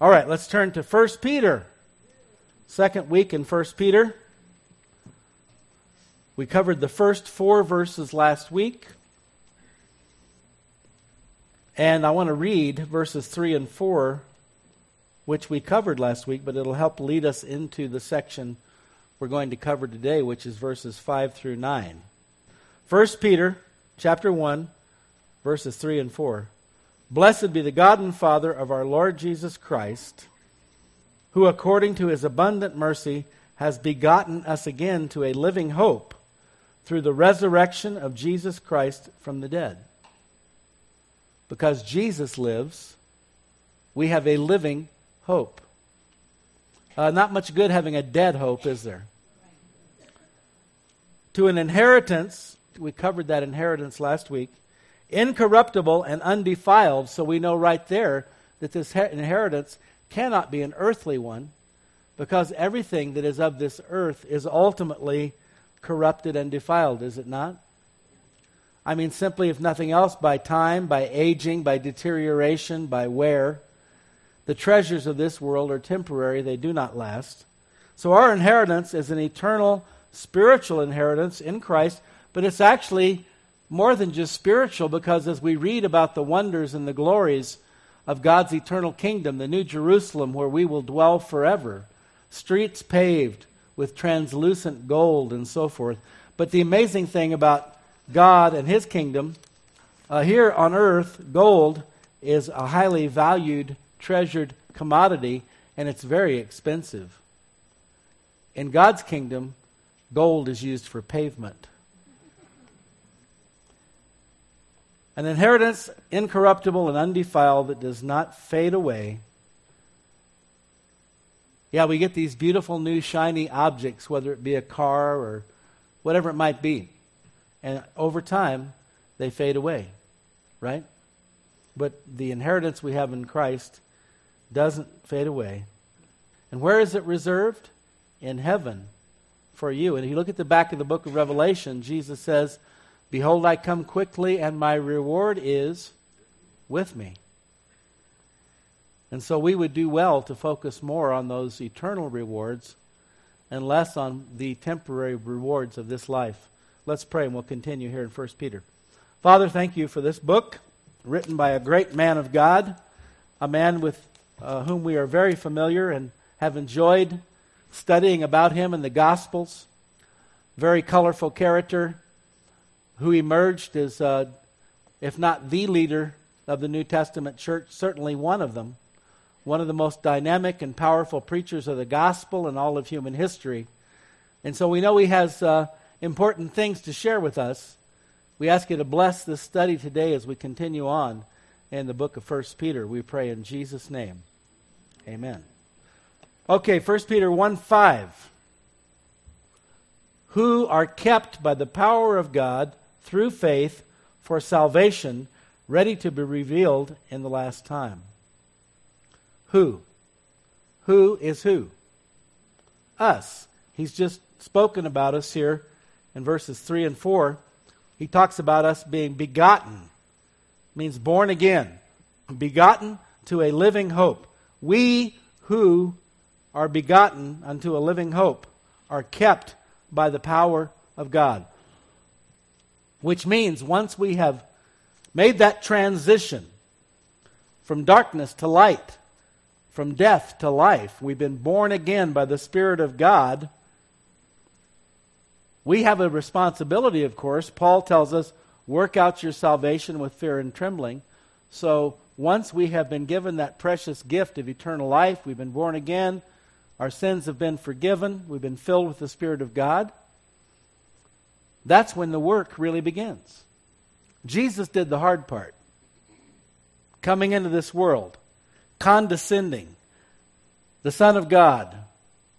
All right, let's turn to 1 Peter. Second week in 1 Peter. We covered the first four verses last week. And I want to read verses 3 and 4, which we covered last week, but it'll help lead us into the section we're going to cover today, which is verses 5 through 9. 1 Peter chapter 1, verses 3 and 4. Blessed be the God and Father of our Lord Jesus Christ, who according to his abundant mercy has begotten us again to a living hope through the resurrection of Jesus Christ from the dead. Because Jesus lives, we have a living hope. Uh, not much good having a dead hope, is there? To an inheritance, we covered that inheritance last week, incorruptible and undefiled. So we know right there that this inheritance cannot be an earthly one because everything that is of this earth is ultimately corrupted and defiled, is it not? I mean, simply, if nothing else, by time, by aging, by deterioration, by wear. The treasures of this world are temporary, they do not last. So, our inheritance is an eternal spiritual inheritance in Christ, but it's actually more than just spiritual because as we read about the wonders and the glories of God's eternal kingdom, the New Jerusalem where we will dwell forever, streets paved with translucent gold and so forth. But the amazing thing about God and His kingdom. Uh, here on earth, gold is a highly valued, treasured commodity, and it's very expensive. In God's kingdom, gold is used for pavement. An inheritance incorruptible and undefiled that does not fade away. Yeah, we get these beautiful new shiny objects, whether it be a car or whatever it might be. And over time, they fade away, right? But the inheritance we have in Christ doesn't fade away. And where is it reserved? In heaven for you. And if you look at the back of the book of Revelation, Jesus says, Behold, I come quickly, and my reward is with me. And so we would do well to focus more on those eternal rewards and less on the temporary rewards of this life. Let's pray and we'll continue here in 1 Peter. Father, thank you for this book written by a great man of God, a man with uh, whom we are very familiar and have enjoyed studying about him in the Gospels. Very colorful character who emerged as, uh, if not the leader of the New Testament church, certainly one of them, one of the most dynamic and powerful preachers of the gospel in all of human history. And so we know he has. Uh, important things to share with us. We ask you to bless this study today as we continue on in the book of 1 Peter. We pray in Jesus' name. Amen. Okay, 1 Peter 1 5. Who are kept by the power of God through faith for salvation, ready to be revealed in the last time. Who? Who is who? Us. He's just spoken about us here in verses 3 and 4, he talks about us being begotten, means born again, begotten to a living hope. We who are begotten unto a living hope are kept by the power of God. Which means once we have made that transition from darkness to light, from death to life, we've been born again by the Spirit of God we have a responsibility, of course. Paul tells us, work out your salvation with fear and trembling. So once we have been given that precious gift of eternal life, we've been born again, our sins have been forgiven, we've been filled with the Spirit of God, that's when the work really begins. Jesus did the hard part. Coming into this world, condescending, the Son of God,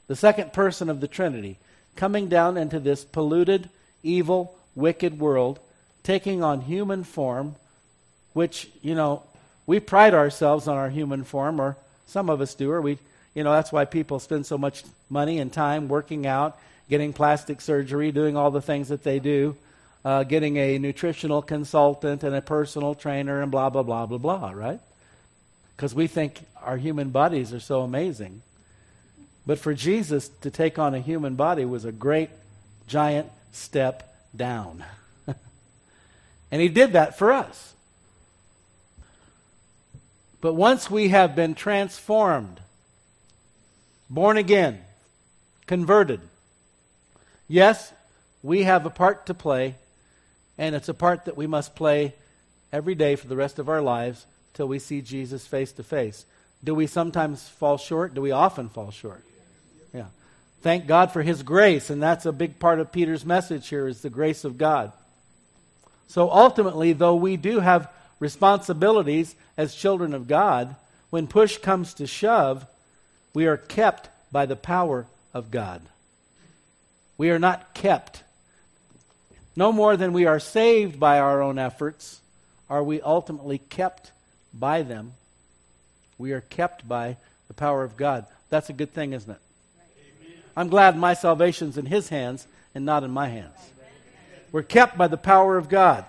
the second person of the Trinity, coming down into this polluted, evil, wicked world, taking on human form, which, you know, we pride ourselves on our human form, or some of us do, or we, you know, that's why people spend so much money and time working out, getting plastic surgery, doing all the things that they do, uh, getting a nutritional consultant and a personal trainer, and blah, blah, blah, blah, blah, right? Because we think our human bodies are so amazing. But for Jesus to take on a human body was a great, giant step down. and he did that for us. But once we have been transformed, born again, converted, yes, we have a part to play, and it's a part that we must play every day for the rest of our lives till we see Jesus face to face. Do we sometimes fall short? Do we often fall short? Yeah. Thank God for his grace, and that's a big part of Peter's message here is the grace of God. So ultimately, though we do have responsibilities as children of God, when push comes to shove, we are kept by the power of God. We are not kept. No more than we are saved by our own efforts, are we ultimately kept by them. We are kept by the power of God. That's a good thing, isn't it? Amen. I'm glad my salvation's in His hands and not in my hands. We're kept by the power of God.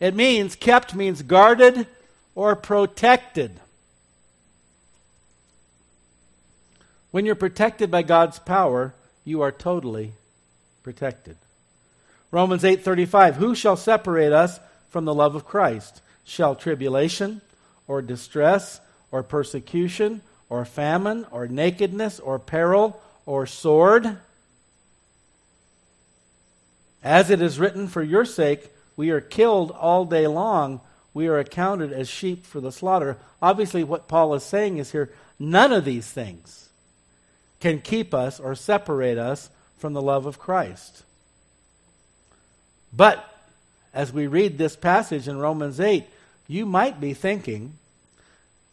It means, kept means guarded or protected. When you're protected by God's power, you are totally protected. Romans 8:35 Who shall separate us from the love of Christ? Shall tribulation or distress or persecution or famine or nakedness or peril or sword? As it is written, For your sake we are killed all day long. We are accounted as sheep for the slaughter. Obviously, what Paul is saying is here none of these things can keep us or separate us from the love of Christ. But as we read this passage in Romans 8, you might be thinking,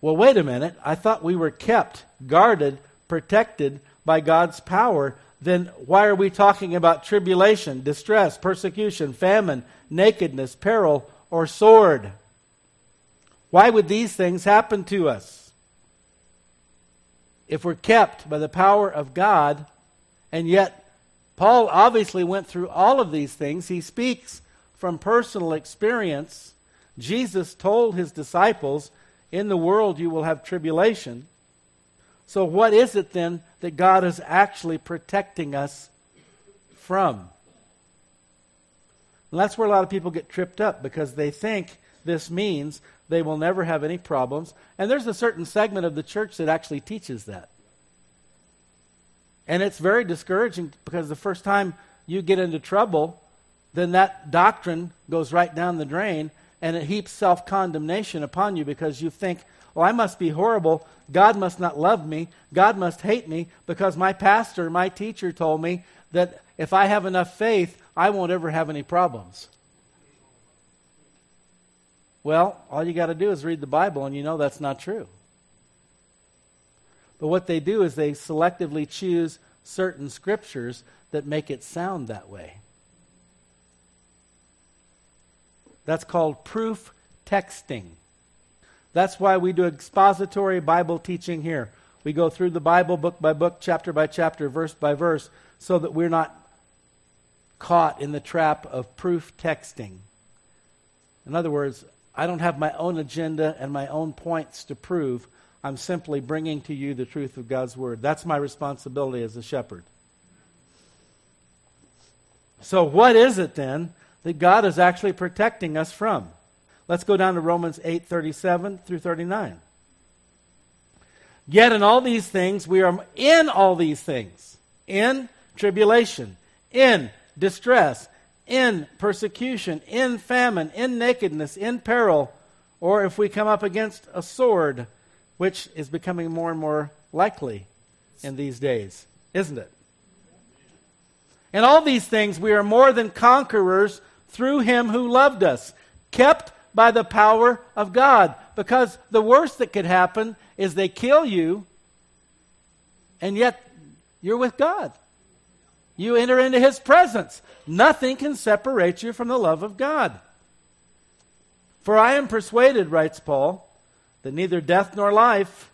well, wait a minute. I thought we were kept, guarded, protected by God's power. Then why are we talking about tribulation, distress, persecution, famine, nakedness, peril, or sword? Why would these things happen to us? If we're kept by the power of God, and yet Paul obviously went through all of these things, he speaks from personal experience, Jesus told his disciples, In the world you will have tribulation. So, what is it then that God is actually protecting us from? And that's where a lot of people get tripped up because they think this means they will never have any problems. And there's a certain segment of the church that actually teaches that. And it's very discouraging because the first time you get into trouble, then that doctrine goes right down the drain and it heaps self condemnation upon you because you think, well, I must be horrible. God must not love me. God must hate me because my pastor, my teacher told me that if I have enough faith, I won't ever have any problems. Well, all you got to do is read the Bible and you know that's not true. But what they do is they selectively choose certain scriptures that make it sound that way. That's called proof texting. That's why we do expository Bible teaching here. We go through the Bible book by book, chapter by chapter, verse by verse, so that we're not caught in the trap of proof texting. In other words, I don't have my own agenda and my own points to prove. I'm simply bringing to you the truth of God's Word. That's my responsibility as a shepherd. So, what is it then that God is actually protecting us from. Let's go down to Romans 8 37 through 39. Yet in all these things, we are in all these things, in tribulation, in distress, in persecution, in famine, in nakedness, in peril, or if we come up against a sword, which is becoming more and more likely in these days, isn't it? In all these things, we are more than conquerors through him who loved us, kept by the power of God. Because the worst that could happen is they kill you, and yet you're with God. You enter into his presence. Nothing can separate you from the love of God. For I am persuaded, writes Paul, that neither death nor life,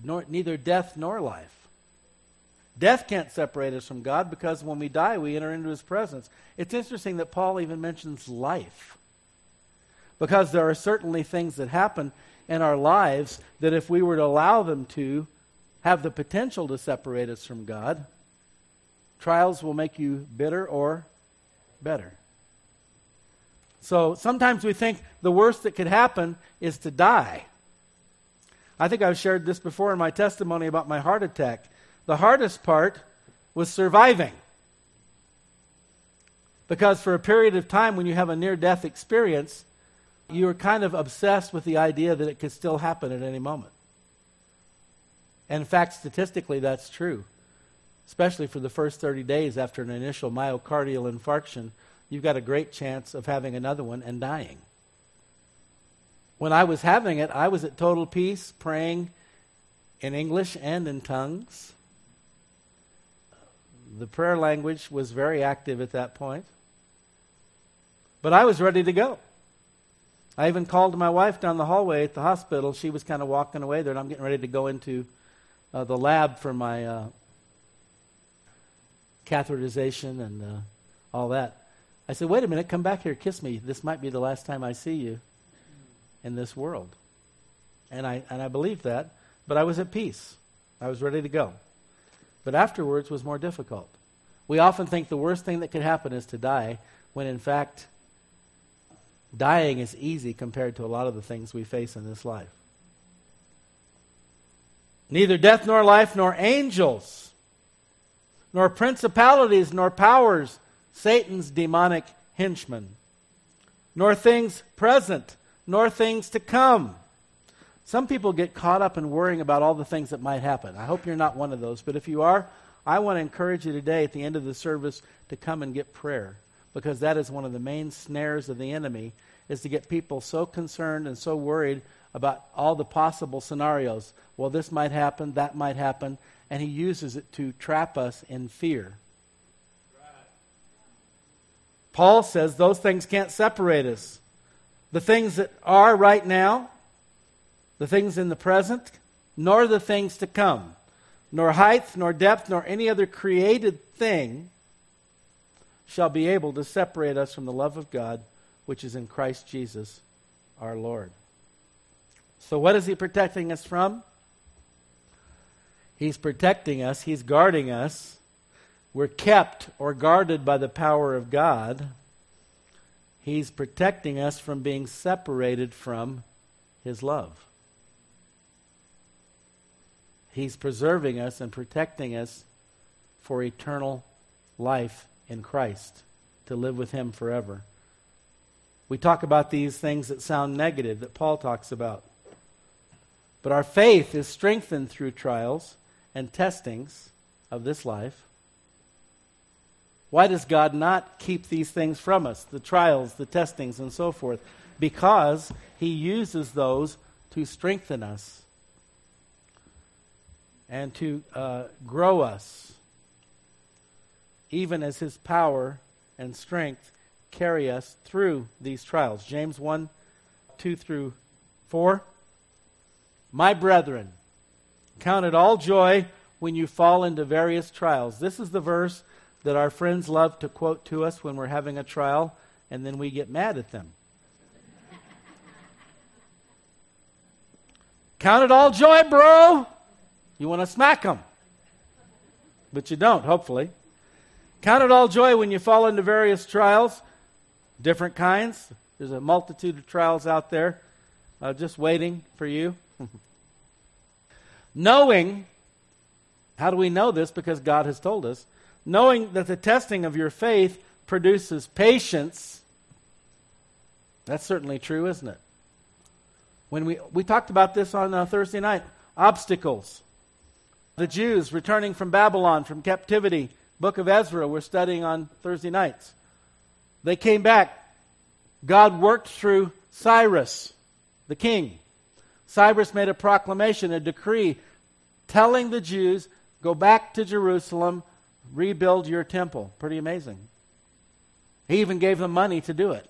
nor, neither death nor life, Death can't separate us from God because when we die, we enter into his presence. It's interesting that Paul even mentions life. Because there are certainly things that happen, in our lives that if we were to allow them to, have the potential to separate us from God. Trials will make you bitter or better. So sometimes we think the worst that could happen is to die. I think I've shared this before in my testimony about my heart attack. The hardest part was surviving. Because for a period of time, when you have a near death experience, you are kind of obsessed with the idea that it could still happen at any moment. And in fact, statistically, that's true. Especially for the first 30 days after an initial myocardial infarction, you've got a great chance of having another one and dying. When I was having it, I was at total peace, praying in English and in tongues. The prayer language was very active at that point. But I was ready to go. I even called my wife down the hallway at the hospital. She was kind of walking away there, and I'm getting ready to go into uh, the lab for my uh, catheterization and uh, all that. I said, Wait a minute, come back here, kiss me. This might be the last time I see you in this world. And I, and I believed that, but I was at peace. I was ready to go. But afterwards was more difficult. We often think the worst thing that could happen is to die, when in fact, dying is easy compared to a lot of the things we face in this life. Neither death nor life, nor angels, nor principalities, nor powers, Satan's demonic henchmen, nor things present, nor things to come. Some people get caught up in worrying about all the things that might happen. I hope you're not one of those, but if you are, I want to encourage you today at the end of the service to come and get prayer because that is one of the main snares of the enemy is to get people so concerned and so worried about all the possible scenarios. Well, this might happen, that might happen, and he uses it to trap us in fear. Paul says those things can't separate us. The things that are right now, the things in the present, nor the things to come, nor height, nor depth, nor any other created thing shall be able to separate us from the love of God which is in Christ Jesus our Lord. So, what is He protecting us from? He's protecting us, He's guarding us. We're kept or guarded by the power of God. He's protecting us from being separated from His love. He's preserving us and protecting us for eternal life in Christ, to live with Him forever. We talk about these things that sound negative that Paul talks about. But our faith is strengthened through trials and testings of this life. Why does God not keep these things from us, the trials, the testings, and so forth? Because He uses those to strengthen us and to uh, grow us, even as His power and strength carry us through these trials. James 1 2 through 4. My brethren, count it all joy when you fall into various trials. This is the verse that our friends love to quote to us when we're having a trial, and then we get mad at them. Count it all joy, bro. You want to smack them. But you don't, hopefully. Count it all joy when you fall into various trials different kinds. There's a multitude of trials out there uh, just waiting for you. knowing, how do we know this? Because God has told us. Knowing that the testing of your faith produces patience. That's certainly true, isn't it? When we, we talked about this on uh, Thursday night obstacles. The Jews returning from Babylon, from captivity, book of Ezra, we're studying on Thursday nights. They came back. God worked through Cyrus, the king. Cyrus made a proclamation, a decree, telling the Jews, go back to Jerusalem, rebuild your temple. Pretty amazing. He even gave them money to do it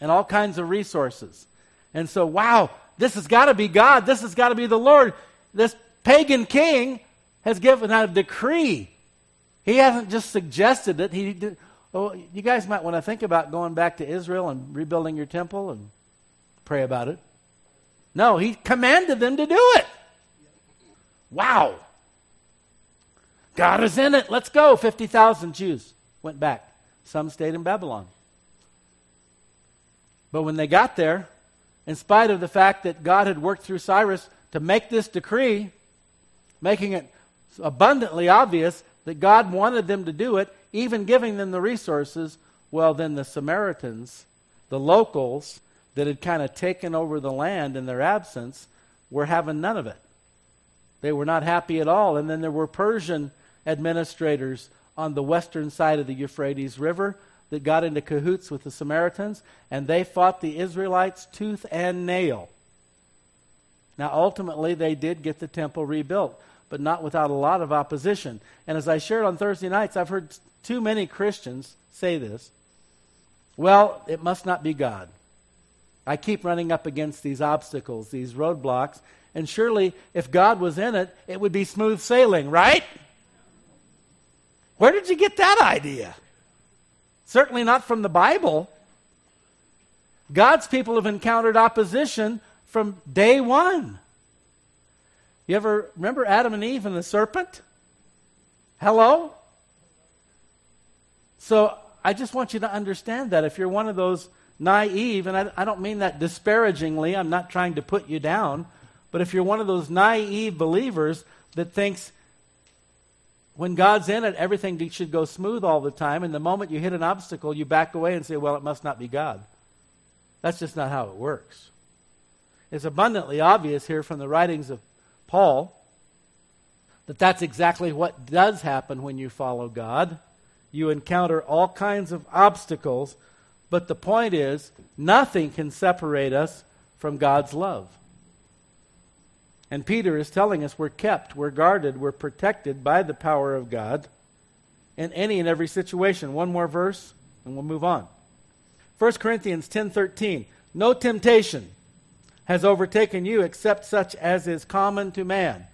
and all kinds of resources. And so, wow, this has got to be God. This has got to be the Lord. This pagan king has given out a decree. He hasn't just suggested it. He did, well, you guys might want to think about going back to Israel and rebuilding your temple and pray about it. No, he commanded them to do it. Wow. God is in it. Let's go. 50,000 Jews went back. Some stayed in Babylon. But when they got there, in spite of the fact that God had worked through Cyrus to make this decree, making it abundantly obvious that God wanted them to do it, even giving them the resources, well, then the Samaritans, the locals that had kind of taken over the land in their absence, were having none of it. They were not happy at all. And then there were Persian administrators on the western side of the Euphrates River that got into cahoots with the Samaritans, and they fought the Israelites tooth and nail. Now, ultimately, they did get the temple rebuilt, but not without a lot of opposition. And as I shared on Thursday nights, I've heard too many Christians say this well, it must not be God. I keep running up against these obstacles, these roadblocks, and surely if God was in it, it would be smooth sailing, right? Where did you get that idea? Certainly not from the Bible. God's people have encountered opposition from day one. You ever remember Adam and Eve and the serpent? Hello? So I just want you to understand that if you're one of those naive, and I, I, don't mean that disparagingly, I'm not trying to put you down, but if you're one of those naive believers that thinks when God's in it, everything should go smooth all the time, and the moment you hit an obstacle, you back away and say, well, it must not be God. That's just not how it works. It's abundantly obvious here from the writings of Paul that that's exactly what does happen when you follow God. You encounter all kinds of obstacles, but the point is, nothing can separate us from God's love. And Peter is telling us we're kept, we're guarded, we're protected by the power of God in any and every situation. One more verse and we'll move on. 1 Corinthians 10:13 No temptation has overtaken you except such as is common to man.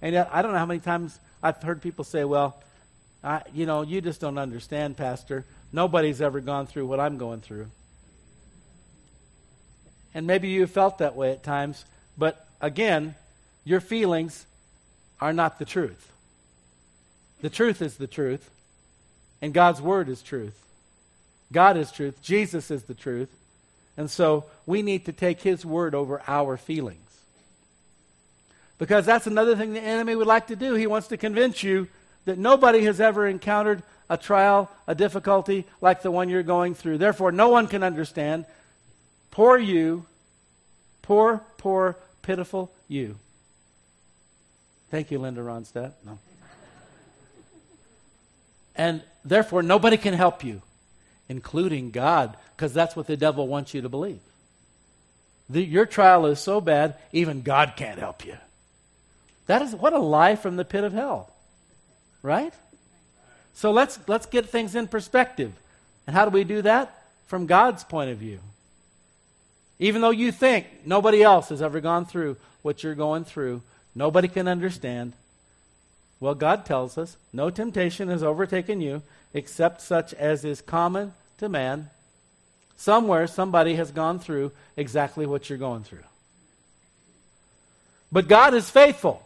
And yet, I don't know how many times I've heard people say, well, I, you know, you just don't understand, Pastor. Nobody's ever gone through what I'm going through. And maybe you felt that way at times, but again, your feelings are not the truth. The truth is the truth, and God's Word is truth. God is truth. Jesus is the truth. And so we need to take His Word over our feelings. Because that's another thing the enemy would like to do. He wants to convince you that nobody has ever encountered a trial, a difficulty like the one you're going through. Therefore, no one can understand. Poor you, poor, poor, pitiful you. Thank you, Linda Ronstadt. No. And therefore, nobody can help you, including God, because that's what the devil wants you to believe. The, your trial is so bad, even God can't help you. That is what a lie from the pit of hell. Right? So let's let's get things in perspective. And how do we do that? From God's point of view. Even though you think nobody else has ever gone through what you're going through, Nobody can understand. Well, God tells us no temptation has overtaken you except such as is common to man. Somewhere, somebody has gone through exactly what you're going through. But God is faithful,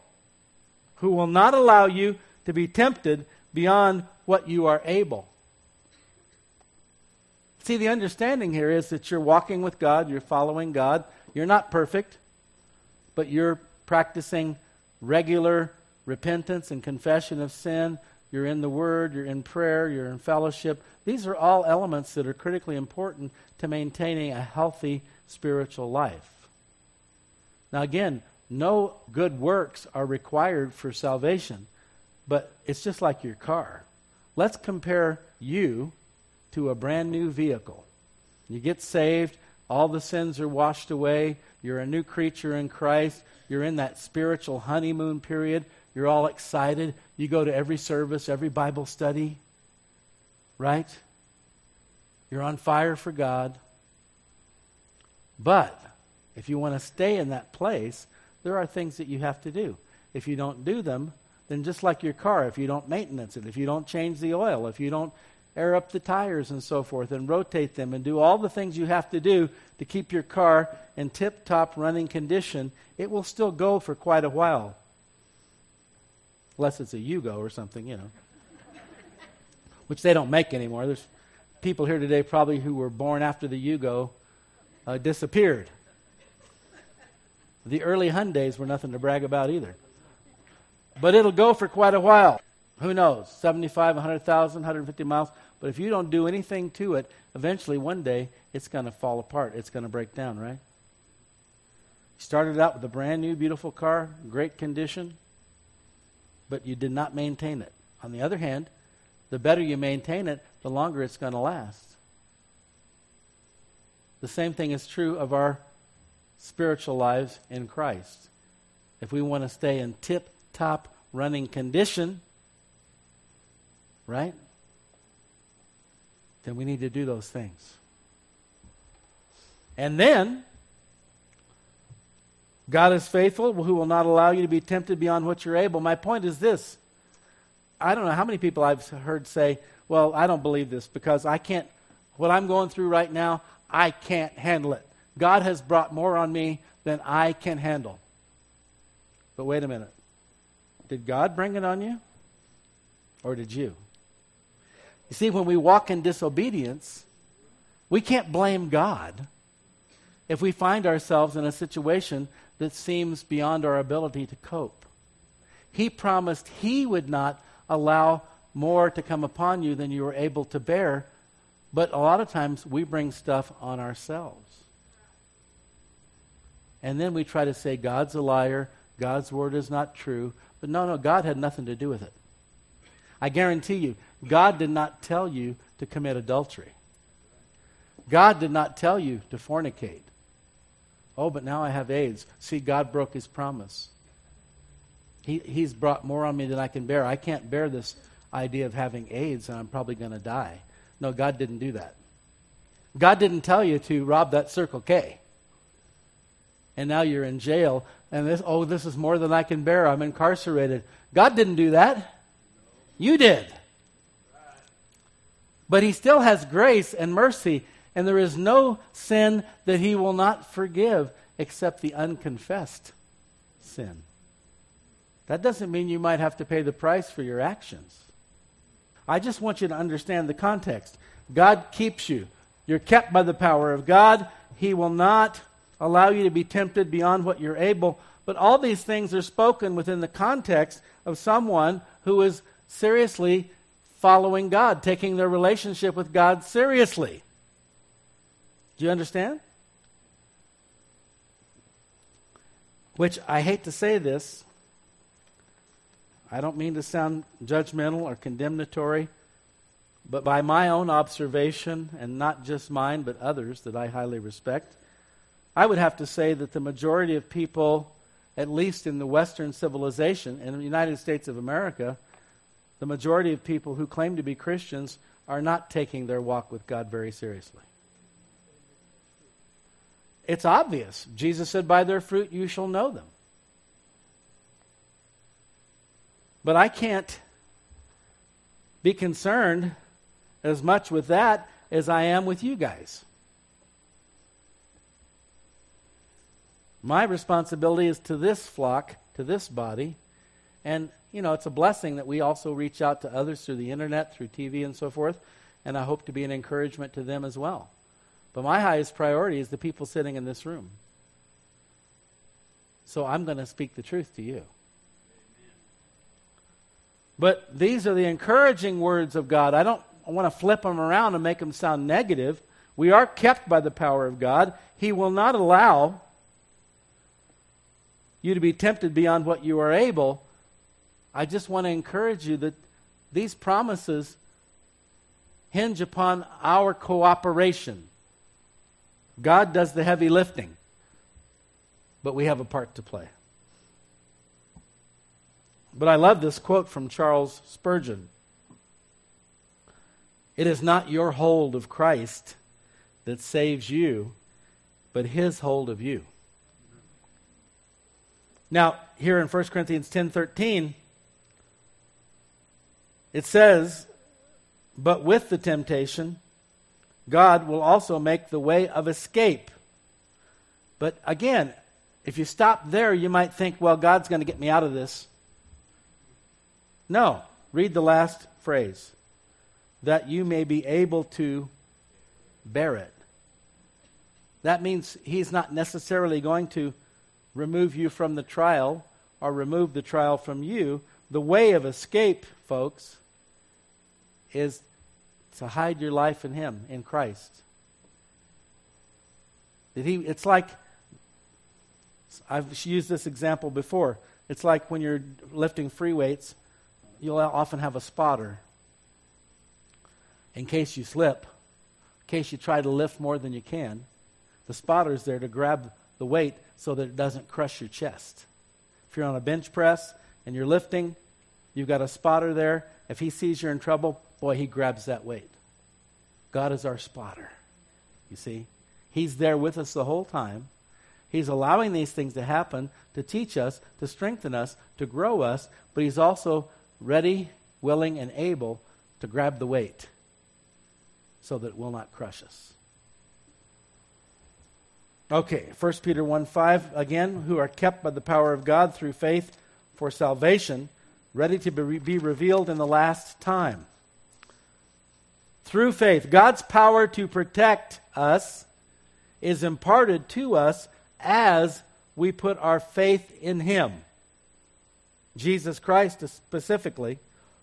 who will not allow you to be tempted beyond what you are able. See, the understanding here is that you're walking with God, you're following God. You're not perfect, but you're practicing regular repentance and confession of sin. You're in the Word, you're in prayer, you're in fellowship. These are all elements that are critically important to maintaining a healthy spiritual life. Now, again, no good works are required for salvation, but it's just like your car. Let's compare you to a brand new vehicle. You get saved, all the sins are washed away, you're a new creature in Christ. You're in that spiritual honeymoon period. You're all excited. You go to every service, every Bible study, right? You're on fire for God. But if you want to stay in that place, there are things that you have to do. If you don't do them, then just like your car, if you don't maintenance it, if you don't change the oil, if you don't air up the tires and so forth and rotate them and do all the things you have to do to keep your car in tip top running condition, it will still go for quite a while. Unless it's a Yugo or something, you know. Which they don't make anymore. There's people here today probably who were born after the Yugo uh, disappeared. The early Hyundais were nothing to brag about either. But it'll go for quite a while. Who knows? 75, 100,000, 150 miles. But if you don't do anything to it, eventually one day it's going to fall apart. It's going to break down, right? You started out with a brand new, beautiful car, great condition, but you did not maintain it. On the other hand, the better you maintain it, the longer it's going to last. The same thing is true of our spiritual lives in Christ. If we want to stay in tip top running condition, right? Then we need to do those things. And then, God is faithful, who will not allow you to be tempted beyond what you're able. My point is this I don't know how many people I've heard say, Well, I don't believe this because I can't, what I'm going through right now, I can't handle it. God has brought more on me than I can handle. But wait a minute. Did God bring it on you? Or did you? You see, when we walk in disobedience, we can't blame God if we find ourselves in a situation that seems beyond our ability to cope. He promised He would not allow more to come upon you than you were able to bear, but a lot of times we bring stuff on ourselves. And then we try to say God's a liar, God's word is not true. But no, no, God had nothing to do with it. I guarantee you, God did not tell you to commit adultery. God did not tell you to fornicate. Oh, but now I have AIDS. See, God broke his promise. He, he's brought more on me than I can bear. I can't bear this idea of having AIDS and I'm probably going to die. No, God didn't do that. God didn't tell you to rob that Circle K. And now you're in jail and this, oh, this is more than I can bear. I'm incarcerated. God didn't do that. You did. But He still has grace and mercy, and there is no sin that He will not forgive except the unconfessed sin. That doesn't mean you might have to pay the price for your actions. I just want you to understand the context. God keeps you. You're kept by the power of God. He will not allow you to be tempted beyond what you're able. But all these things are spoken within the context of someone who is seriously following God, taking their relationship with God seriously. Do you understand? Which I hate to say this. I don't mean to sound judgmental or condemnatory, but by my own observation, and not just mine, but others that I highly respect, I would have to say that the majority of people, at least in the Western civilization, in the United States of America, the majority of people who claim to be Christians are not taking their walk with God very seriously. It's obvious. Jesus said, By their fruit you shall know them. But I can't be concerned as much with that as I am with you guys. My responsibility is to this flock, to this body. And, you know, it's a blessing that we also reach out to others through the internet, through TV, and so forth. And I hope to be an encouragement to them as well. But my highest priority is the people sitting in this room. So I'm going to speak the truth to you. But these are the encouraging words of God. I don't want to flip them around and make them sound negative. We are kept by the power of God. He will not allow you to be tempted beyond what you are able, I just want to encourage you that these promises hinge upon our cooperation. God does the heavy lifting, but we have a part to play. But I love this quote from Charles Spurgeon It is not your hold of Christ that saves you, but his hold of you. Now, here in 1 Corinthians 10:13, it says But with the temptation, God will also make the way of escape. But again, if you stop there, you might think, well, God's going to get me out of this. No. Read the last phrase that you may be able to bear it. That means He's not necessarily going to remove you from the trial or remove the trial from you. The way of escape, folks, is to hide your life in Him, in Christ. That he, it's like, I've used this example before. It's like when you're lifting free weights, you'll often have a spotter in case you slip, in case you try to lift more than you can. The spotter's there to grab the weight so that it doesn't crush your chest. If you're on a bench press and you're lifting, you've got a spotter there. If he sees you're in trouble, boy, he grabs that weight. God is our spotter. You see? He's there with us the whole time. He's allowing these things to happen to teach us, to strengthen us, to grow us, but He's also ready, willing, and able to grab the weight so that it will not crush us. Okay, 1 Peter 1 5, again, who are kept by the power of God through faith for salvation, ready to be revealed in the last time through faith. God's power to protect us is imparted to us as we put our faith in Him, Jesus Christ specifically,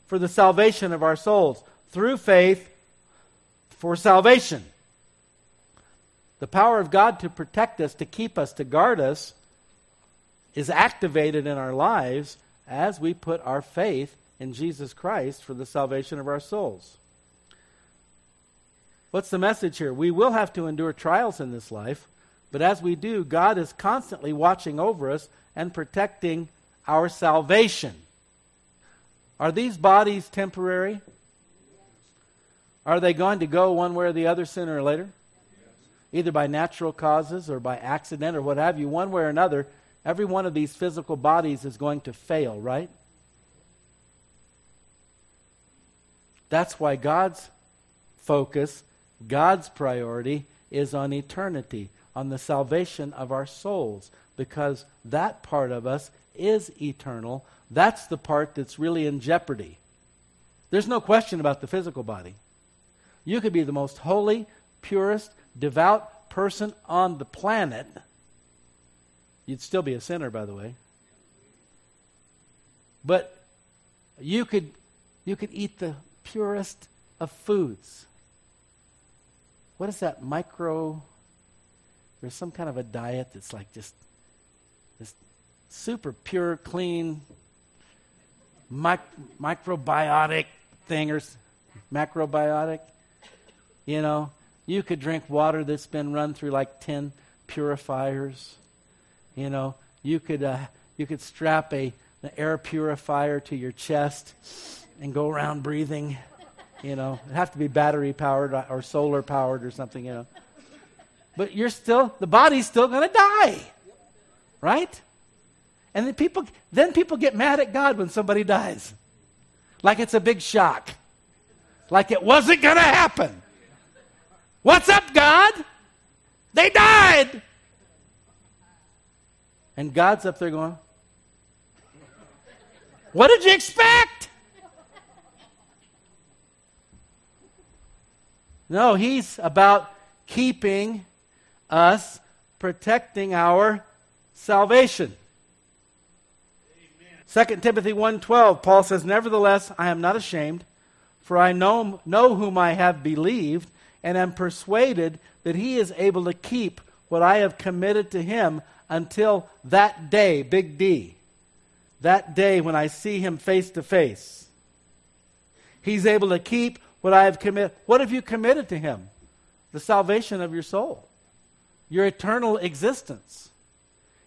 for the salvation of our souls. Through faith for salvation. The power of God to protect us, to keep us, to guard us is activated in our lives as we put our faith in Jesus Christ for the salvation of our souls. What's the message here? We will have to endure trials in this life, but as we do, God is constantly watching over us and protecting our salvation. Are these bodies temporary? Are they going to go one way or the other sooner or later? Either by natural causes or by accident or what have you, one way or another, every one of these physical bodies is going to fail, right? That's why God's focus God's priority is on eternity, on the salvation of our souls, because that part of us is eternal. That's the part that's really in jeopardy. There's no question about the physical body. You could be the most holy, purest, devout person on the planet. You'd still be a sinner, by the way. But you could, you could eat the purest of foods what is that micro? There's some kind of a diet that's like just this super pure, clean, mic- microbiotic thing or macrobiotic. You know, you could drink water that's been run through like 10 purifiers. You know, you could, uh, you could strap a, an air purifier to your chest and go around breathing. You know, it'd have to be battery powered or solar powered or something, you know. But you're still, the body's still going to die. Right? And then people, then people get mad at God when somebody dies. Like it's a big shock. Like it wasn't going to happen. What's up, God? They died. And God's up there going, What did you expect? No, he's about keeping us, protecting our salvation. Second 2 Timothy 1:12 Paul says nevertheless I am not ashamed for I know, know whom I have believed and am persuaded that he is able to keep what I have committed to him until that day big D that day when I see him face to face he's able to keep what I have committed. What have you committed to Him? The salvation of your soul, your eternal existence.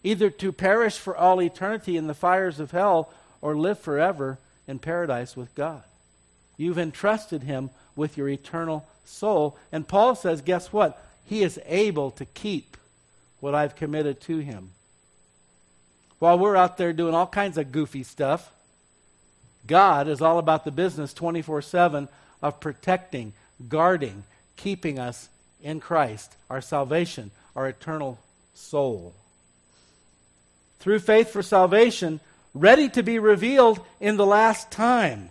Either to perish for all eternity in the fires of hell or live forever in paradise with God. You've entrusted Him with your eternal soul. And Paul says, guess what? He is able to keep what I've committed to Him. While we're out there doing all kinds of goofy stuff, God is all about the business 24 7 of protecting, guarding, keeping us in Christ, our salvation, our eternal soul. Through faith for salvation, ready to be revealed in the last time.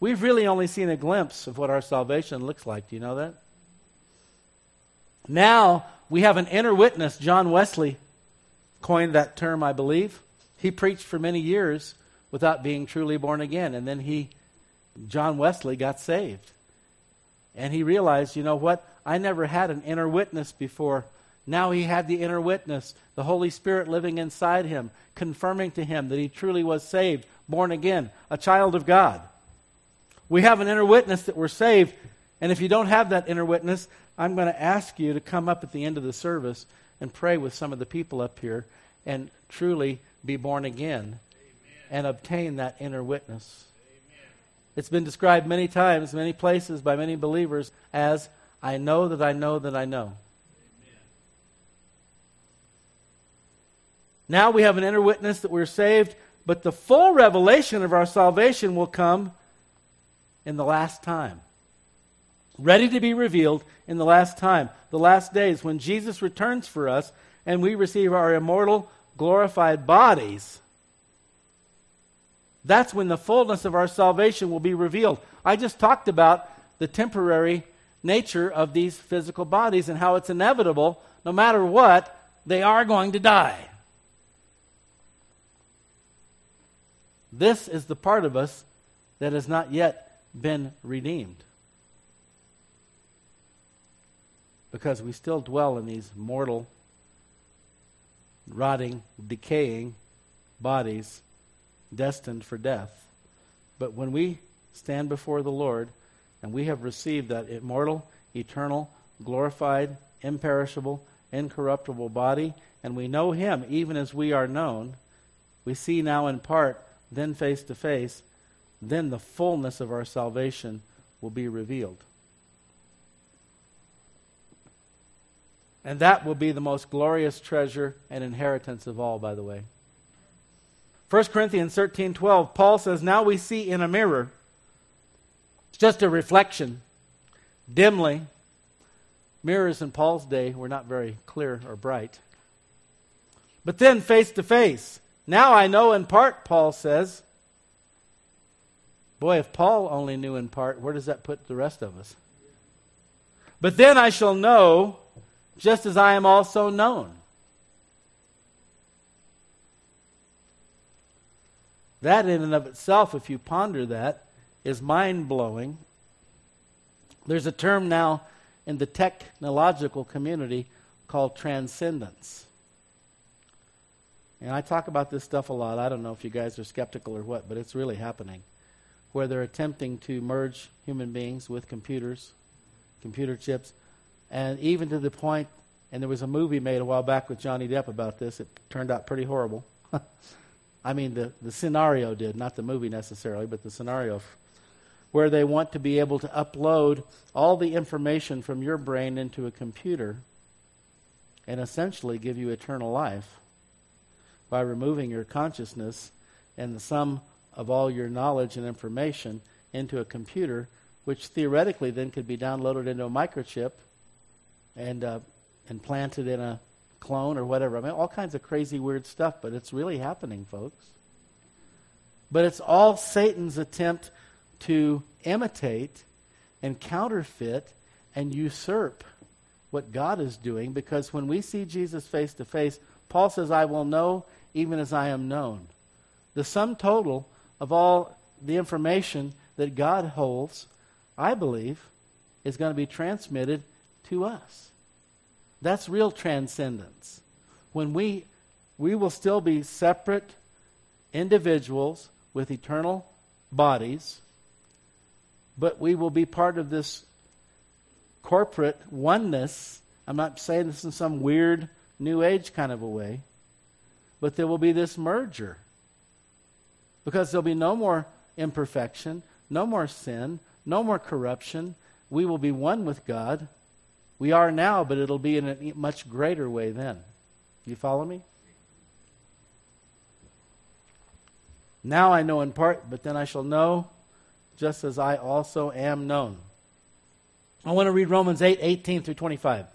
We've really only seen a glimpse of what our salvation looks like. Do you know that? Now we have an inner witness. John Wesley coined that term, I believe. He preached for many years without being truly born again. And then he, John Wesley, got saved. And he realized, you know what? I never had an inner witness before. Now he had the inner witness, the Holy Spirit living inside him, confirming to him that he truly was saved, born again, a child of God. We have an inner witness that we're saved. And if you don't have that inner witness, I'm going to ask you to come up at the end of the service and pray with some of the people up here and truly be born again Amen. and obtain that inner witness. Amen. It's been described many times, many places by many believers as I know that I know that I know. Amen. Now we have an inner witness that we're saved, but the full revelation of our salvation will come in the last time. Ready to be revealed in the last time, the last days, when Jesus returns for us and we receive our immortal, glorified bodies. That's when the fullness of our salvation will be revealed. I just talked about the temporary nature of these physical bodies and how it's inevitable, no matter what, they are going to die. This is the part of us that has not yet been redeemed. Because we still dwell in these mortal, rotting, decaying bodies destined for death. But when we stand before the Lord and we have received that immortal, eternal, glorified, imperishable, incorruptible body, and we know Him even as we are known, we see now in part, then face to face, then the fullness of our salvation will be revealed. And that will be the most glorious treasure and inheritance of all, by the way. 1 Corinthians 13 12, Paul says, Now we see in a mirror. It's just a reflection, dimly. Mirrors in Paul's day were not very clear or bright. But then face to face. Now I know in part, Paul says, Boy, if Paul only knew in part, where does that put the rest of us? But then I shall know, just as I am also known. That, in and of itself, if you ponder that, is mind blowing. There's a term now in the technological community called transcendence. And I talk about this stuff a lot. I don't know if you guys are skeptical or what, but it's really happening where they're attempting to merge human beings with computers, computer chips, and even to the point, and there was a movie made a while back with Johnny Depp about this. It turned out pretty horrible. I mean, the, the scenario did, not the movie necessarily, but the scenario, where they want to be able to upload all the information from your brain into a computer and essentially give you eternal life by removing your consciousness and the sum of all your knowledge and information into a computer, which theoretically then could be downloaded into a microchip and uh, implanted in a clone or whatever. I mean, all kinds of crazy, weird stuff, but it's really happening, folks. But it's all Satan's attempt to imitate and counterfeit and usurp what God is doing because when we see Jesus face to face, Paul says, I will know even as I am known. The sum total of all the information that God holds, I believe, is going to be transmitted to us. That's real transcendence. When we we will still be separate individuals with eternal bodies, but we will be part of this corporate oneness. I'm not saying this in some weird new age kind of a way, but there will be this merger because there'll be no more imperfection, no more sin, no more corruption. We will be one with God. We are now, but it'll be in a much greater way then. You follow me? Now I know in part, but then I shall know just as I also am known. I want to read Romans 8 18 through 25.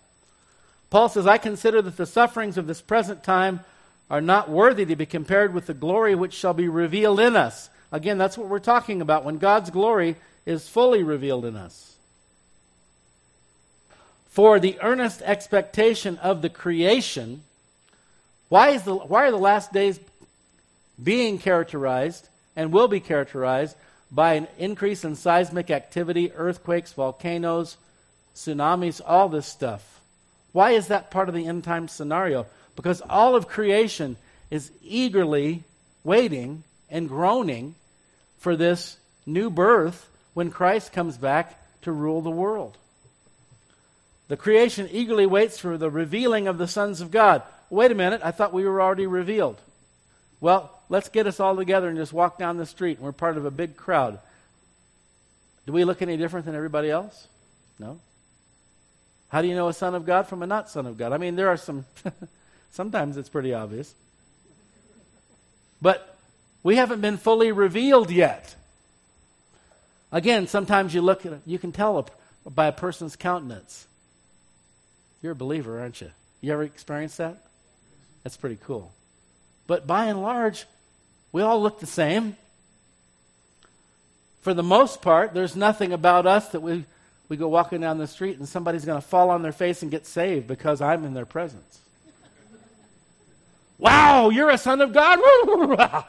Paul says, I consider that the sufferings of this present time are not worthy to be compared with the glory which shall be revealed in us. Again, that's what we're talking about when God's glory is fully revealed in us. For the earnest expectation of the creation, why, is the, why are the last days being characterized and will be characterized by an increase in seismic activity, earthquakes, volcanoes, tsunamis, all this stuff? Why is that part of the end time scenario? Because all of creation is eagerly waiting and groaning for this new birth when Christ comes back to rule the world. The creation eagerly waits for the revealing of the sons of God. Wait a minute, I thought we were already revealed. Well, let's get us all together and just walk down the street and we're part of a big crowd. Do we look any different than everybody else? No. How do you know a son of God from a not son of God? I mean, there are some, sometimes it's pretty obvious. But we haven't been fully revealed yet. Again, sometimes you look at you can tell by a person's countenance. You're a believer, aren't you? You ever experienced that? That's pretty cool. But by and large, we all look the same. For the most part, there's nothing about us that we, we go walking down the street and somebody's going to fall on their face and get saved because I'm in their presence. wow, you're a son of God.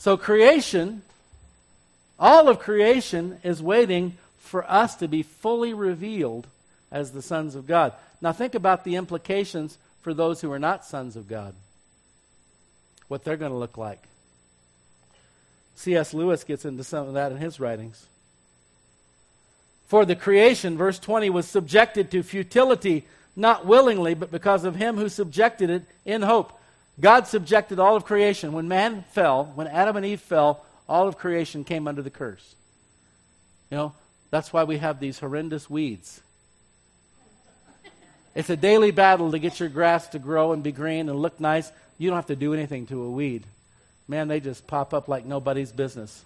So, creation, all of creation is waiting for us to be fully revealed as the sons of God. Now, think about the implications for those who are not sons of God, what they're going to look like. C.S. Lewis gets into some of that in his writings. For the creation, verse 20, was subjected to futility, not willingly, but because of him who subjected it in hope. God subjected all of creation. When man fell, when Adam and Eve fell, all of creation came under the curse. You know, that's why we have these horrendous weeds. It's a daily battle to get your grass to grow and be green and look nice. You don't have to do anything to a weed. Man, they just pop up like nobody's business.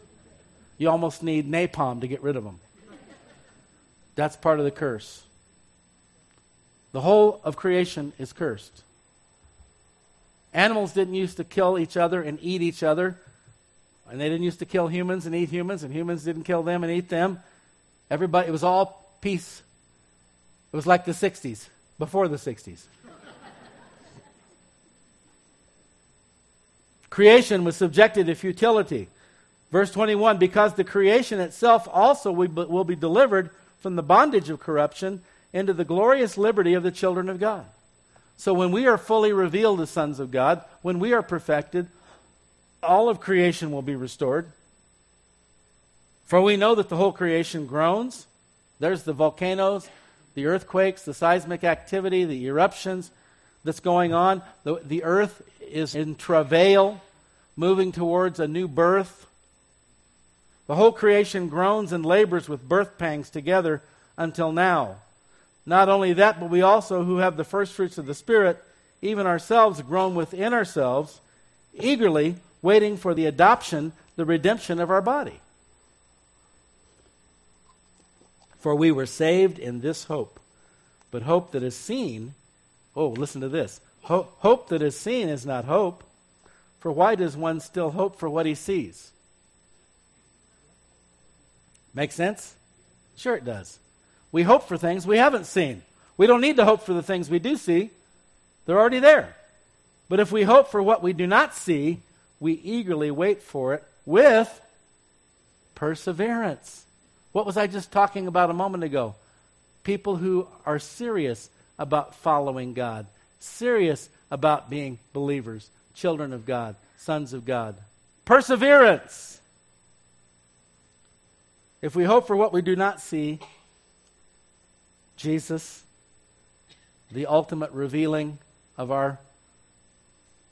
You almost need napalm to get rid of them. That's part of the curse. The whole of creation is cursed. Animals didn't used to kill each other and eat each other. And they didn't used to kill humans and eat humans, and humans didn't kill them and eat them. Everybody, it was all peace. It was like the 60s, before the 60s. creation was subjected to futility. Verse 21 because the creation itself also will be delivered from the bondage of corruption into the glorious liberty of the children of God. So when we are fully revealed as sons of God, when we are perfected, all of creation will be restored. For we know that the whole creation groans. There's the volcanoes, the earthquakes, the seismic activity, the eruptions that's going on. The, the earth is in travail, moving towards a new birth. The whole creation groans and labors with birth pangs together until now. Not only that, but we also, who have the first fruits of the Spirit, even ourselves groan within ourselves, eagerly waiting for the adoption, the redemption of our body. For we were saved in this hope. But hope that is seen, oh, listen to this. Ho- hope that is seen is not hope. For why does one still hope for what he sees? Make sense? Sure, it does. We hope for things we haven't seen. We don't need to hope for the things we do see, they're already there. But if we hope for what we do not see, we eagerly wait for it with perseverance. What was I just talking about a moment ago? People who are serious about following God, serious about being believers, children of God, sons of God. Perseverance. If we hope for what we do not see, Jesus, the ultimate revealing of our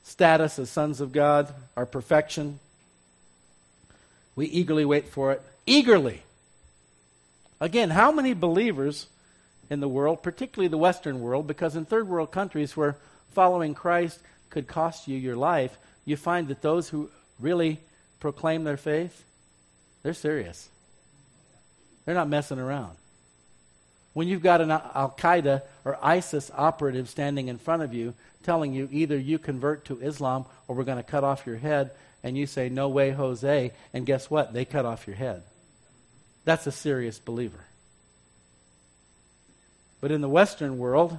status as sons of God, our perfection. We eagerly wait for it. Eagerly. Again, how many believers in the world, particularly the Western world, because in third world countries where following Christ could cost you your life, you find that those who really proclaim their faith, they're serious. They're not messing around. When you've got an Al Qaeda or ISIS operative standing in front of you telling you either you convert to Islam or we're going to cut off your head, and you say, No way, Jose, and guess what? They cut off your head. That's a serious believer. But in the Western world,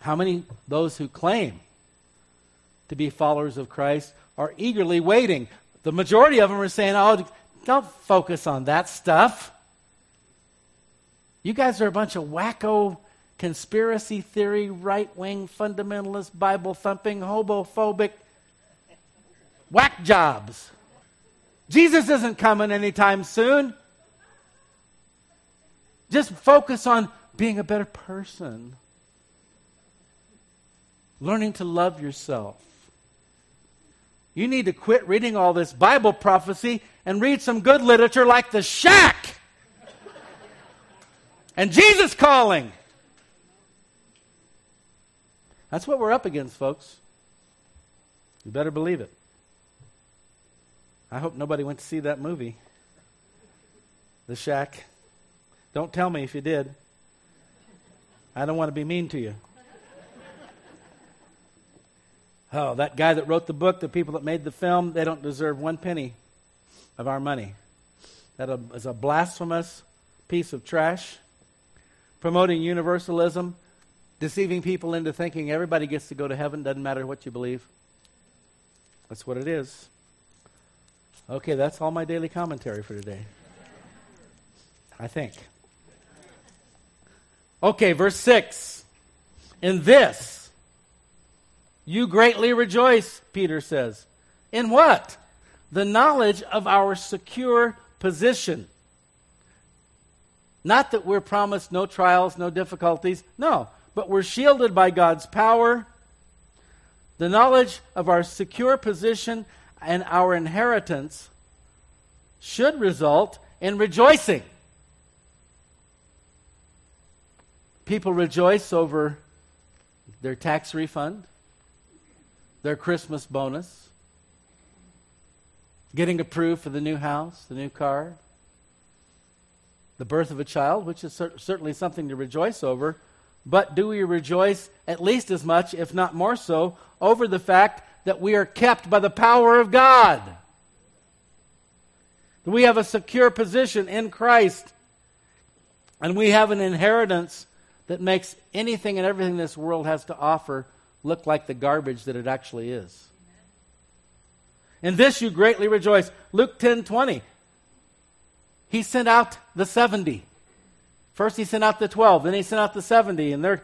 how many those who claim to be followers of Christ are eagerly waiting? The majority of them are saying, Oh, don't focus on that stuff. You guys are a bunch of wacko, conspiracy theory, right wing, fundamentalist, Bible thumping, homophobic whack jobs. Jesus isn't coming anytime soon. Just focus on being a better person, learning to love yourself. You need to quit reading all this Bible prophecy and read some good literature like The Shack and Jesus calling. That's what we're up against, folks. You better believe it. I hope nobody went to see that movie, The Shack. Don't tell me if you did. I don't want to be mean to you. Oh, that guy that wrote the book, the people that made the film, they don't deserve one penny of our money. That is a blasphemous piece of trash promoting universalism, deceiving people into thinking everybody gets to go to heaven, doesn't matter what you believe. That's what it is. Okay, that's all my daily commentary for today. I think. Okay, verse 6. In this, you greatly rejoice, Peter says. In what? The knowledge of our secure position. Not that we're promised no trials, no difficulties. No, but we're shielded by God's power. The knowledge of our secure position and our inheritance should result in rejoicing. People rejoice over their tax refund, their Christmas bonus, getting approved for the new house, the new car, the birth of a child, which is cer- certainly something to rejoice over. But do we rejoice at least as much, if not more so, over the fact that we are kept by the power of God? That we have a secure position in Christ, and we have an inheritance that makes anything and everything this world has to offer look like the garbage that it actually is. In this you greatly rejoice. Luke 10 20 he sent out the 70. First, he sent out the 12, then he sent out the 70, and they're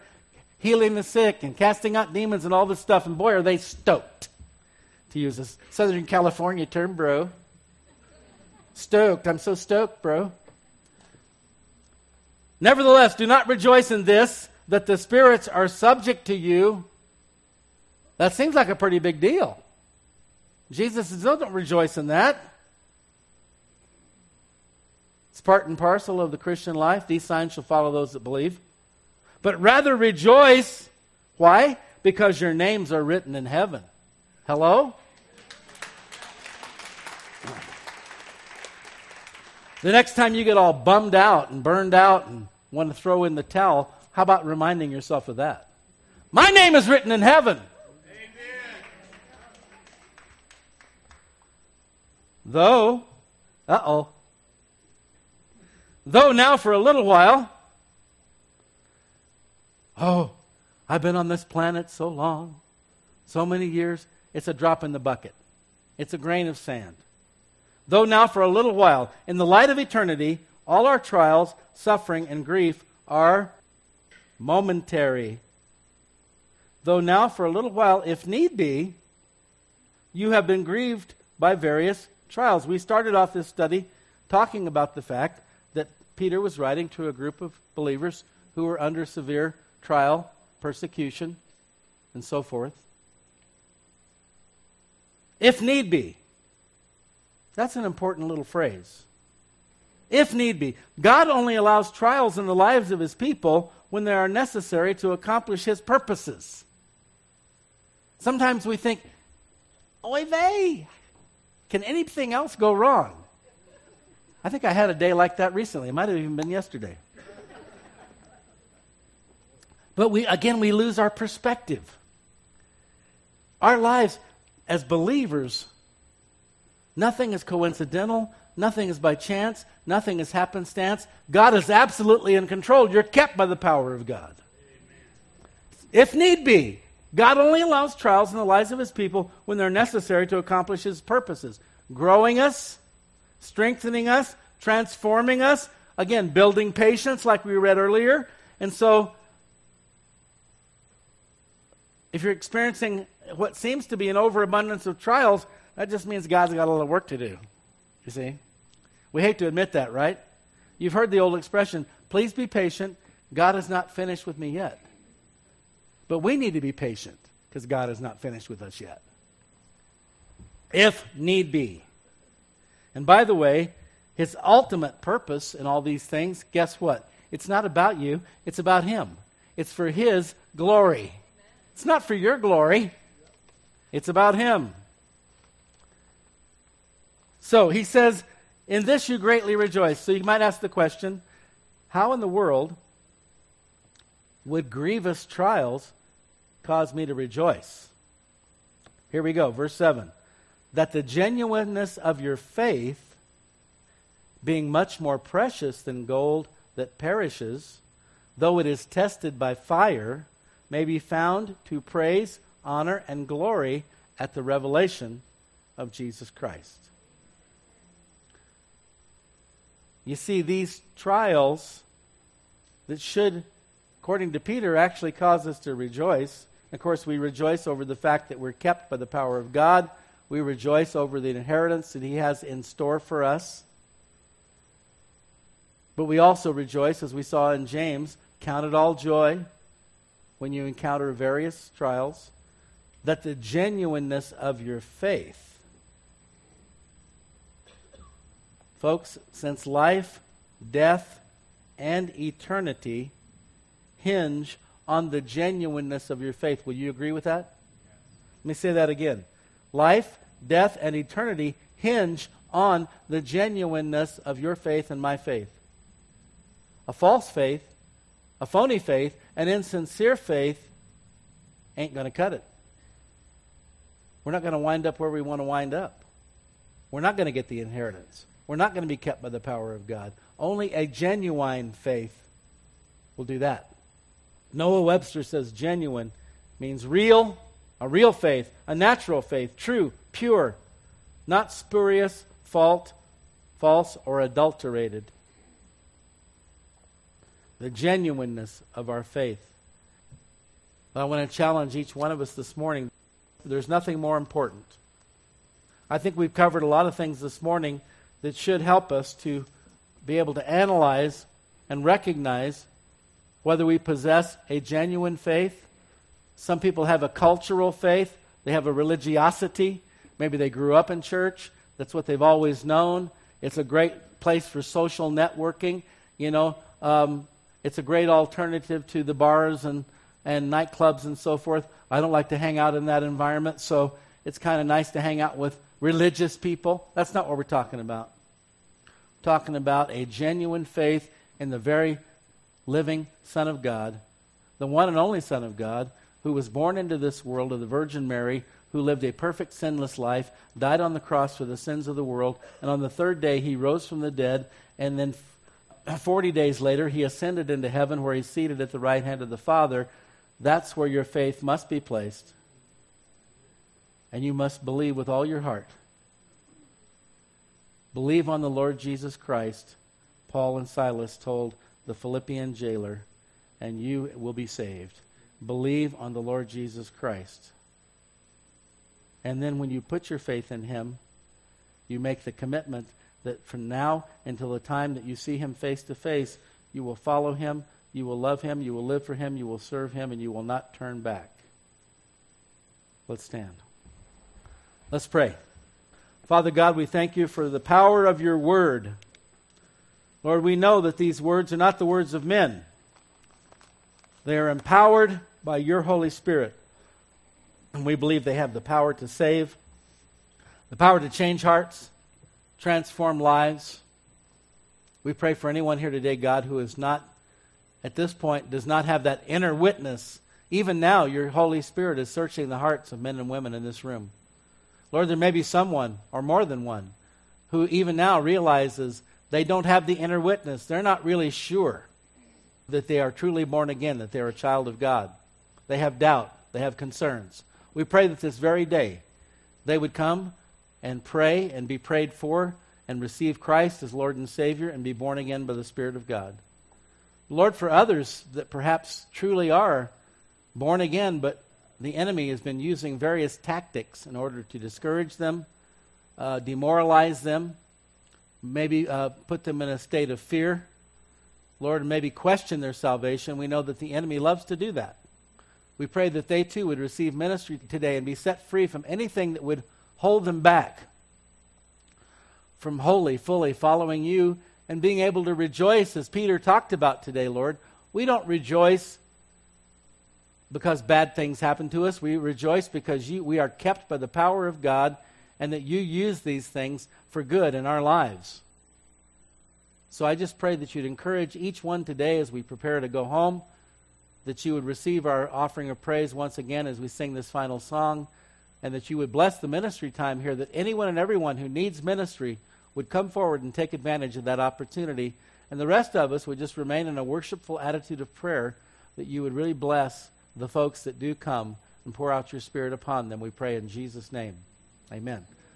healing the sick and casting out demons and all this stuff. And boy, are they stoked, to use a Southern California term, bro. Stoked. I'm so stoked, bro. Nevertheless, do not rejoice in this, that the spirits are subject to you. That seems like a pretty big deal. Jesus says, no, don't rejoice in that. It's part and parcel of the Christian life. These signs shall follow those that believe. But rather rejoice. Why? Because your names are written in heaven. Hello? The next time you get all bummed out and burned out and want to throw in the towel, how about reminding yourself of that? My name is written in heaven. Amen. Though, uh oh, Though now for a little while, oh, I've been on this planet so long, so many years, it's a drop in the bucket. It's a grain of sand. Though now for a little while, in the light of eternity, all our trials, suffering, and grief are momentary. Though now for a little while, if need be, you have been grieved by various trials. We started off this study talking about the fact that Peter was writing to a group of believers who were under severe trial, persecution, and so forth. If need be. That's an important little phrase. If need be. God only allows trials in the lives of his people when they are necessary to accomplish his purposes. Sometimes we think, oy vey. Can anything else go wrong? I think I had a day like that recently. It might have even been yesterday. But we again we lose our perspective. Our lives as believers nothing is coincidental, nothing is by chance, nothing is happenstance. God is absolutely in control. You're kept by the power of God. If need be, God only allows trials in the lives of his people when they're necessary to accomplish his purposes, growing us, strengthening us, transforming us, again, building patience, like we read earlier. And so, if you're experiencing what seems to be an overabundance of trials, that just means God's got a lot of work to do. You see? We hate to admit that, right? You've heard the old expression, please be patient. God is not finished with me yet. But we need to be patient because God is not finished with us yet. If need be. And by the way, his ultimate purpose in all these things, guess what? It's not about you, it's about him. It's for his glory. It's not for your glory, it's about him. So he says, In this you greatly rejoice. So you might ask the question how in the world would grievous trials cause me to rejoice. Here we go, verse 7. That the genuineness of your faith, being much more precious than gold that perishes, though it is tested by fire, may be found to praise, honor, and glory at the revelation of Jesus Christ. You see, these trials that should, according to Peter, actually cause us to rejoice of course, we rejoice over the fact that we're kept by the power of God. We rejoice over the inheritance that He has in store for us. But we also rejoice, as we saw in James, count it all joy when you encounter various trials, that the genuineness of your faith. Folks, since life, death, and eternity hinge on the genuineness of your faith. Will you agree with that? Let me say that again. Life, death, and eternity hinge on the genuineness of your faith and my faith. A false faith, a phony faith, an insincere faith ain't going to cut it. We're not going to wind up where we want to wind up. We're not going to get the inheritance. We're not going to be kept by the power of God. Only a genuine faith will do that. Noah Webster says genuine means real, a real faith, a natural faith, true, pure, not spurious, fault, false, or adulterated. The genuineness of our faith. I want to challenge each one of us this morning. There's nothing more important. I think we've covered a lot of things this morning that should help us to be able to analyze and recognize whether we possess a genuine faith. Some people have a cultural faith, they have a religiosity. Maybe they grew up in church, that's what they've always known. It's a great place for social networking. You know, um, it's a great alternative to the bars and, and nightclubs and so forth. I don't like to hang out in that environment, so it's kind of nice to hang out with religious people. That's not what we're talking about. We're talking about a genuine faith in the very living Son of God, the one and only Son of God, who was born into this world of the Virgin Mary, who lived a perfect sinless life, died on the cross for the sins of the world, and on the third day he rose from the dead, and then 40 days later he ascended into heaven where he's seated at the right hand of the Father. That's where your faith must be placed. And you must believe with all your heart. Believe on the Lord Jesus Christ, Paul and Silas told the Philippian jailer, and you will be saved. Believe on the Lord Jesus Christ. And then when you put your faith in Him, you make the commitment that from now until the time that you see Him face to face, you will follow Him, you will love Him, you will live for Him, you will serve Him, and you will not turn back. Let's stand. Let's pray. Father God, we thank you for the power of your word. Lord, we know that these words are not the words of men. They are empowered by your Holy Spirit. And we believe they have the power to save, the power to change hearts, transform lives. We pray for anyone here today, God, who is not, at this point, does not have that inner witness. Even now, your Holy Spirit is searching the hearts of men and women in this room. Lord, there may be someone, or more than one, who even now realizes they don't have the inner witness. They're not really sure that they are truly born again, that they're a child of God. They have doubt, they have concerns. We pray that this very day they would come and pray and be prayed for and receive Christ as Lord and Savior and be born again by the Spirit of God. Lord, for others that perhaps truly are born again, but the enemy has been using various tactics in order to discourage them, uh, demoralize them, maybe uh, put them in a state of fear. Lord, maybe question their salvation. We know that the enemy loves to do that. We pray that they too would receive ministry today and be set free from anything that would hold them back from wholly, fully following you and being able to rejoice as Peter talked about today, Lord. We don't rejoice because bad things happen to us. We rejoice because you, we are kept by the power of God and that you use these things for good in our lives. So I just pray that you'd encourage each one today as we prepare to go home, that you would receive our offering of praise once again as we sing this final song, and that you would bless the ministry time here, that anyone and everyone who needs ministry would come forward and take advantage of that opportunity. And the rest of us would just remain in a worshipful attitude of prayer that you would really bless the folks that do come and pour out your Spirit upon them. We pray in Jesus' name. Amen.